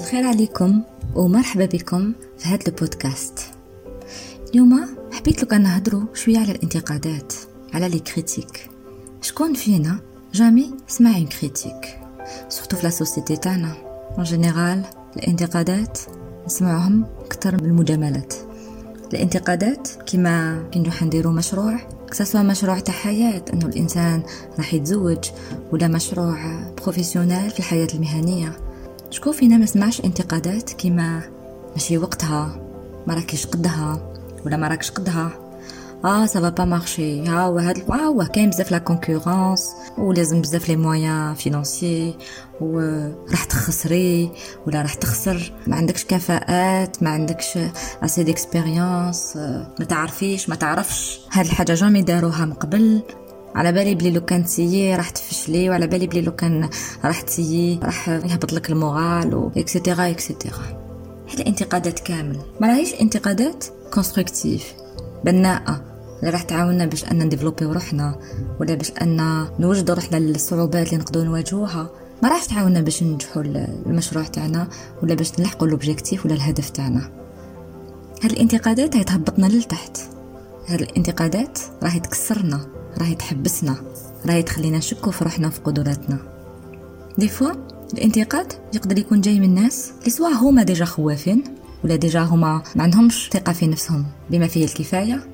الخير عليكم ومرحبا بكم في هذا البودكاست. اليوم حبيت لك نهضروا شوية على الانتقادات على les critiques شكون فينا؟ jamais سمع une critique surtout في la société تاعنا en général الانتقادات نسمعهم أكثر من المجاملات. الانتقادات كما كي نروح نديرو مشروع سواء مشروع تاع حياة إنه الإنسان راح يتزوج ولا مشروع professionnel في الحياة المهنية. شكون فينا ما سمعش انتقادات كيما ماشي وقتها ما راكيش قدها ولا ما راكش قدها. آه ça va pas marcher ها هو هاد آه هو كاين بزاف la concurrence ولازم بزاف les moyens financiers وراح تخسري ولا راح تخسر. ما عندكش كفاءات ما عندكش assez d'expérience ما تعرفيش ما تعرفش. هاد الحاجة jamais داروها من قبل. على بالي بلي لو كان تسيي راح تفشلي وعلى بالي بلي لو كان راح تسيي راح يهبط لك ال moral و et cetera et cetera هاد الانتقادات كامل. ما راهيش انتقادات constructives بناءه اللي راح تعاوننا باش أن نديفلوبيو روحنا ولا باش أن نوجدوا روحنا للصعوبات اللي نقدروا نواجهوها. ما راح تعاوننا باش ننجحوا المشروع تاعنا ولا باش نلحقوا l'objectif ولا الهدف تاعنا. هاد الانتقادات هي تهبطنا للتحت. هاد الانتقادات راهي تكسرنا. راهي تحبسنا راهي تخلينا نشكو في روحنا في قدراتنا. des fois الانتقاد يقدر يكون جاي من ناس اللي سواء هما déjà خوافين ولا déjà هما ما عندهمش ثقة في نفسهم بما فيه الكفاية.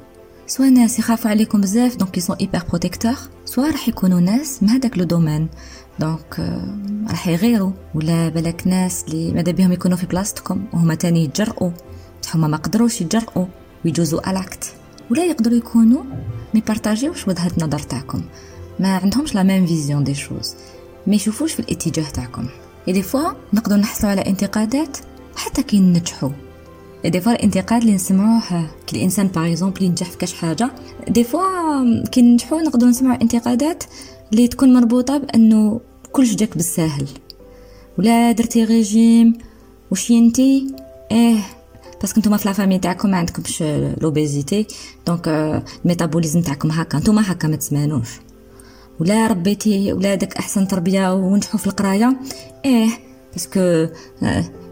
سواء ناس يخافوا عليكم بزاف donc ils sont hyper protecteurs سواء راح يكونوا ناس من هذاك le domaine. donc راح يغيروا. ولا بالك ناس اللي ماذا بهم يكونوا في بلاصتكم وهما تاني يتجرؤوا. هما ما قدروش يتجرؤوا ويجوزوا l'acte ولا يقدروا يكونوا ما يبارطاجيوش وجهه النظر تاعكم ما عندهمش la même vision des choses ما يشوفوش في الاتجاه تاعكم des fois نقدروا نحصلوا على انتقادات حتى كي ننجحوا des fois الانتقاد اللي نسمعوه كي الانسان par exemple ينجح في كاش حاجة des fois كي ننجحوا نقدروا نسمعوا انتقادات اللي تكون مربوطه بانه كلش جاك بالساهل ولا درتي ريجيم وشينتي إيه parce que نتوما في la famille تاعكم ما عندكمش l'obésité donc ال métabolisme تاعكم هكا نتوما هكا ما تسمانوش ولا ربيتي ولادك احسن تربيه ونجحوا في القرايه إيه parce que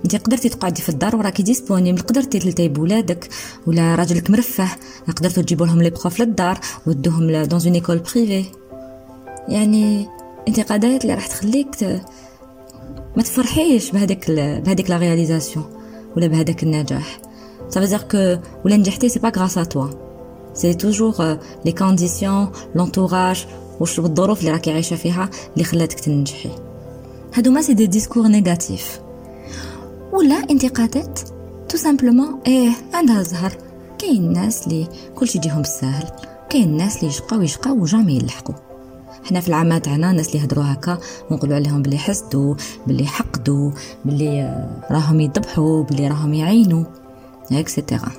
انت قدرتي تقعدي في الدار وراكي disponible قدرتي تتهلي بولادك ولا راجلك مرفه قدرتوا تجيبوا لهم les profs للدار ودوهم dans une école privée يعني انتقادات اللي راح تخليك ت... ما تفرحيش بهذيك بهذيك la réalisation ولا بهذاك النجاح. Veut dire que ولا نجحتي c'est pas grâce à toi c'est toujours les conditions l'entourage واش الظروف اللي راكي عايشة فيها اللي خلاتك تنجحي. هادو mais c'est des discours négatifs ولا انتقادات. tout simplement إيه عندها زهر كاين الناس اللي كلشي يجيهم بالساهل كاين الناس اللي يشقاو يشقاو و jamais يلحقوا. حنا في العامية تاعنا الناس اللي يهضروا هكا ونقولوا عليهم بلي حسدوا بلي حقدوا بلي راهم يذبحوا بلي راهم يعينوا et cetera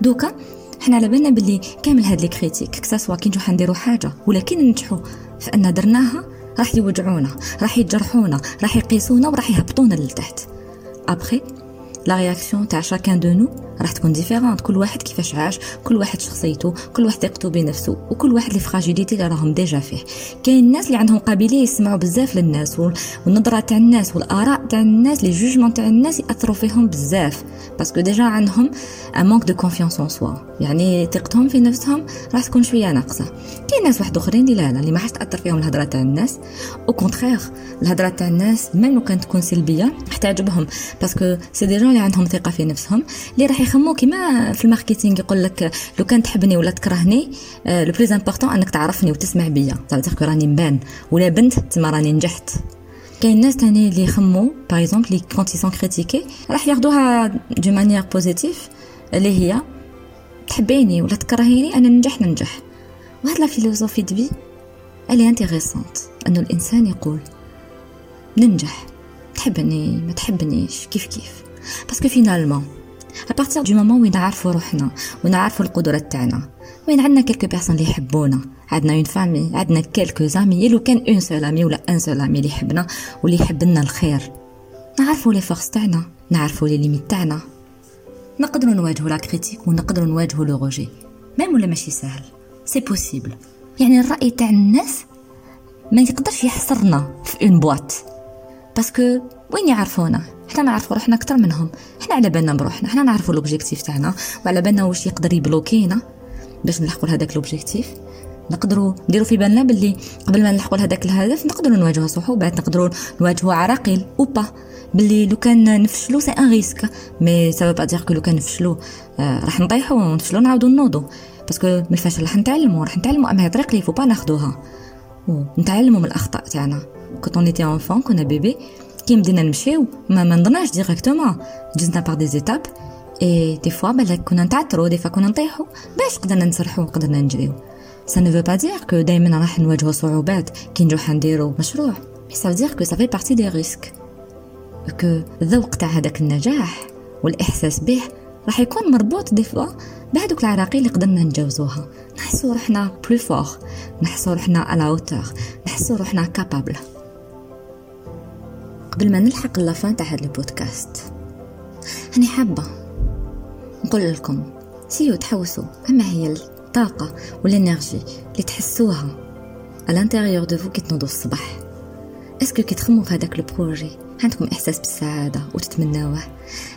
دوكا حنا على بالنا بلي كامل هاد les critiques que ça soit كي نجحو نديرو حاجة ولا كي ننجحوا في ان درناها راح يوجعونا راح يجرحونا راح يقيسونا وراح يهبطونا للتحت. ابخي la réaction تاع chacun de nous راح تكون différente كل واحد كيفاش عاش كل واحد شخصيته كل واحد ثقته بنفسه وكل واحد les fragilités اللي راهم déjà فيه كاين الناس اللي عندهم قابليه يسمعوا بزاف للناس والنظره تاع الناس والاراء تاع الناس les jugements تاع الناس ياثروا فيهم بزاف parce que déjà عندهم un manque de confiance en soi يعني ثقتهم في نفسهم راح تكون شوية ناقصه كاين ناس واحد اخرين اللي لا لا اللي ما حاش تاثر فيهم الهضره تاع الناس au contraire الهضره تاع الناس même لو كانت تكون سلبيه راح تعجبهم parce que c'est des gens اللي عندهم ثقة في نفسهم. اللي راح يخمو كيما في ال marketing يقول لك لو كان تحبني ولا تكرهني le plus important أنك تعرفني وتسمع بيا. تعرف راني مبان ولا بنت تما راني نجحت. كاين ناس تاني اللي يخمو par exemple les comptes sont critiqués راح ياخدوها de manière positive اللي هي تحبيني ولا تكرهيني أنا ننجح ننجح وهاد la philosophie de vie elle est intéressante انه الإنسان يقول ننجح تحبني ما تحبنيش كيف كيف. parce que finalement à partir du moment وين نعرفوا روحنا ونعرفوا القدرات تاعنا وين عندنا quelques personnes اللي يحبونا عندنا une famille عندنا quelques amis لو كان une seule amie ولا un seul ami اللي يحبنا واللي يحب لنا الخير نعرفوا les forces تاعنا نعرفوا les limites تاعنا نقدروا نواجهوا la critique ونقدروا نواجهوا le rejet même ولا ماشي سهل c'est possible يعني الراي تاع الناس ما يقدرش يحصرنا في une boîte parce que وين يعرفونا حنا نعرفوا روحنا أكثر منهم. حنا على بالنا بروحنا حنا نعرفوا l'objectif تاعنا. وعلى بالنا واش يقدر يبلوكينا باش نلحقوا لهذاك l'objectif نقدروا نديروا في بالنا باللي قبل ما نلحقوا لهذاك الهدف نقدروا نواجهوا صعوبات نقدروا نواجهوا عراقيل ou pas باللي لو كان نفشلوا c'est un risque mais ça veut pas dire que لو كان نفشلوا آه راح نطيحوا ونفشلوا نعاودوا نوضوا parce que من الفشل راح نتعلموا راح نتعلموا أما هي طريق اللي فو با ناخذوها ونتعلموا من الأخطاء تاعنا. quand on était enfants كنا bébé كي بدينا نمشيو ما منضناش directement جزنا par des étapes et des fois بالك كنا نتعثروا des fois كنا نطيحوا باش قدرنا نسرحوا قدرنا نجريو سا veut pas dire que دائما راح نواجهوا صعوبات كي نروح نديرو مشروع mais ça veut dire que ça fait partie des risques. Que الذوق تاع هذاك النجاح والاحساس به راح يكون مربوط des fois بهذوك العراقيل اللي قدرنا نتجاوزوها نحسو روحنا plus forts نحسو روحنا à la hauteur نحسو روحنا capables قبل ما نلحق la fin تاع هذا البودكاست. هاني حابة نقول لكم سيو تحوسوا. أما هي الطاقة و l'énergie اللي تحسوها à l'intérieur de vous كي تنوضوا الصباح est-ce que كي تخمو في هذاك ال projet عندكم إحساس بالسعادة وتتمناوه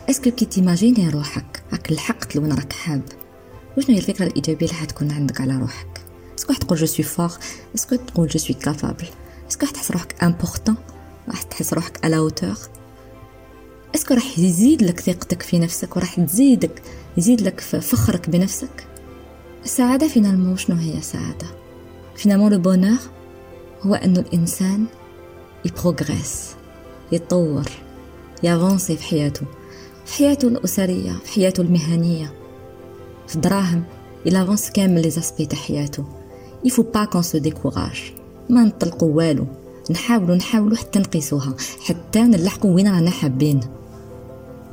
est-ce que كي تيماجيني روحك؟ راك لحقت لوين راك حاب؟ وشنو هي الفكرة الإيجابية اللي حتكون عندك على روحك؟ est-ce que تقول je suis fort est-ce que تقول je suis capable est-ce que تحس روحك important راح تحس روحك à la hauteur est-ce que راح يزيد لك ثقتك في نفسك وراح تزيدك يزيد لك فخرك بنفسك. السعادة finalement شنو هي السعادة finalement le bonheur هو إنه الإنسان ي progresse يتطور يافونسي في حياته. في حياته الأسرية في حياته المهنية. في الدراهم avance كامل les aspects تاع حياته. il faut pas qu'on se décourage ما نطلقوا والو. نحاولوا نحاولوا حتى نقيسوها. حتى نلحقوا وين رانا حابين.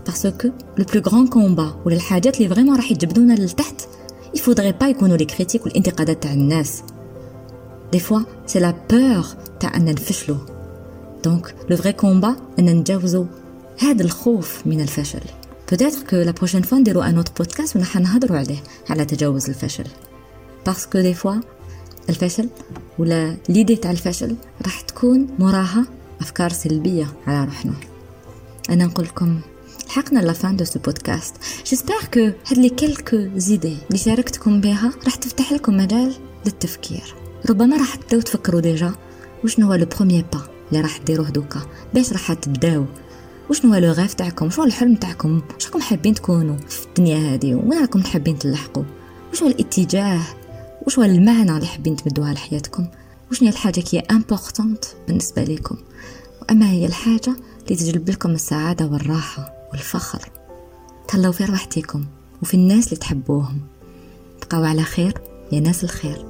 parce que le plus grand combat ولا الحاجات اللي vraiment راح يجبدونا لتحت il faudrait pas يكونوا les critiques والانتقادات تاع الناس. des fois c'est la peur تاع ان نفشلوا. donc le vrai combat ان نتجاوزوا هذا الخوف من الفشل. Peut-être que la prochaine fois نديرو un autre podcast ونحن نهضروا عليه على تجاوز الفشل. parce que des fois الفشل ولا l'idée تاع الفشل راح تكون موراها أفكار سلبية على روحنا. أنا نقول لكم لحقنا la fin de ce podcast j'espère que هاد les quelques idées اللي شاركتكم بها راح تفتح لكم مجال للتفكير. ربما راح تبداو تفكروا déjà وشنو هو le premier pas اللي راح ديروه دوكا؟ باش راح تبداو؟ وشنو هو le rêve تاعكم؟ شنو الحلم تاعكم؟ واش راكم حابين تكونوا في الدنيا هذه؟ وين راكم حابين تلحقوا؟ واش هو الاتجاه واش هو المعنى اللي حابين تمدوها لحياتكم؟ وشنو هي الحاجة كي امبورطونت بالنسبة لكم وأما هي الحاجة اللي تجلب لكم السعادة والراحة والفخر. تهلاو في روحتكم وفي الناس اللي تحبوهم. بقاو على خير يا ناس الخير.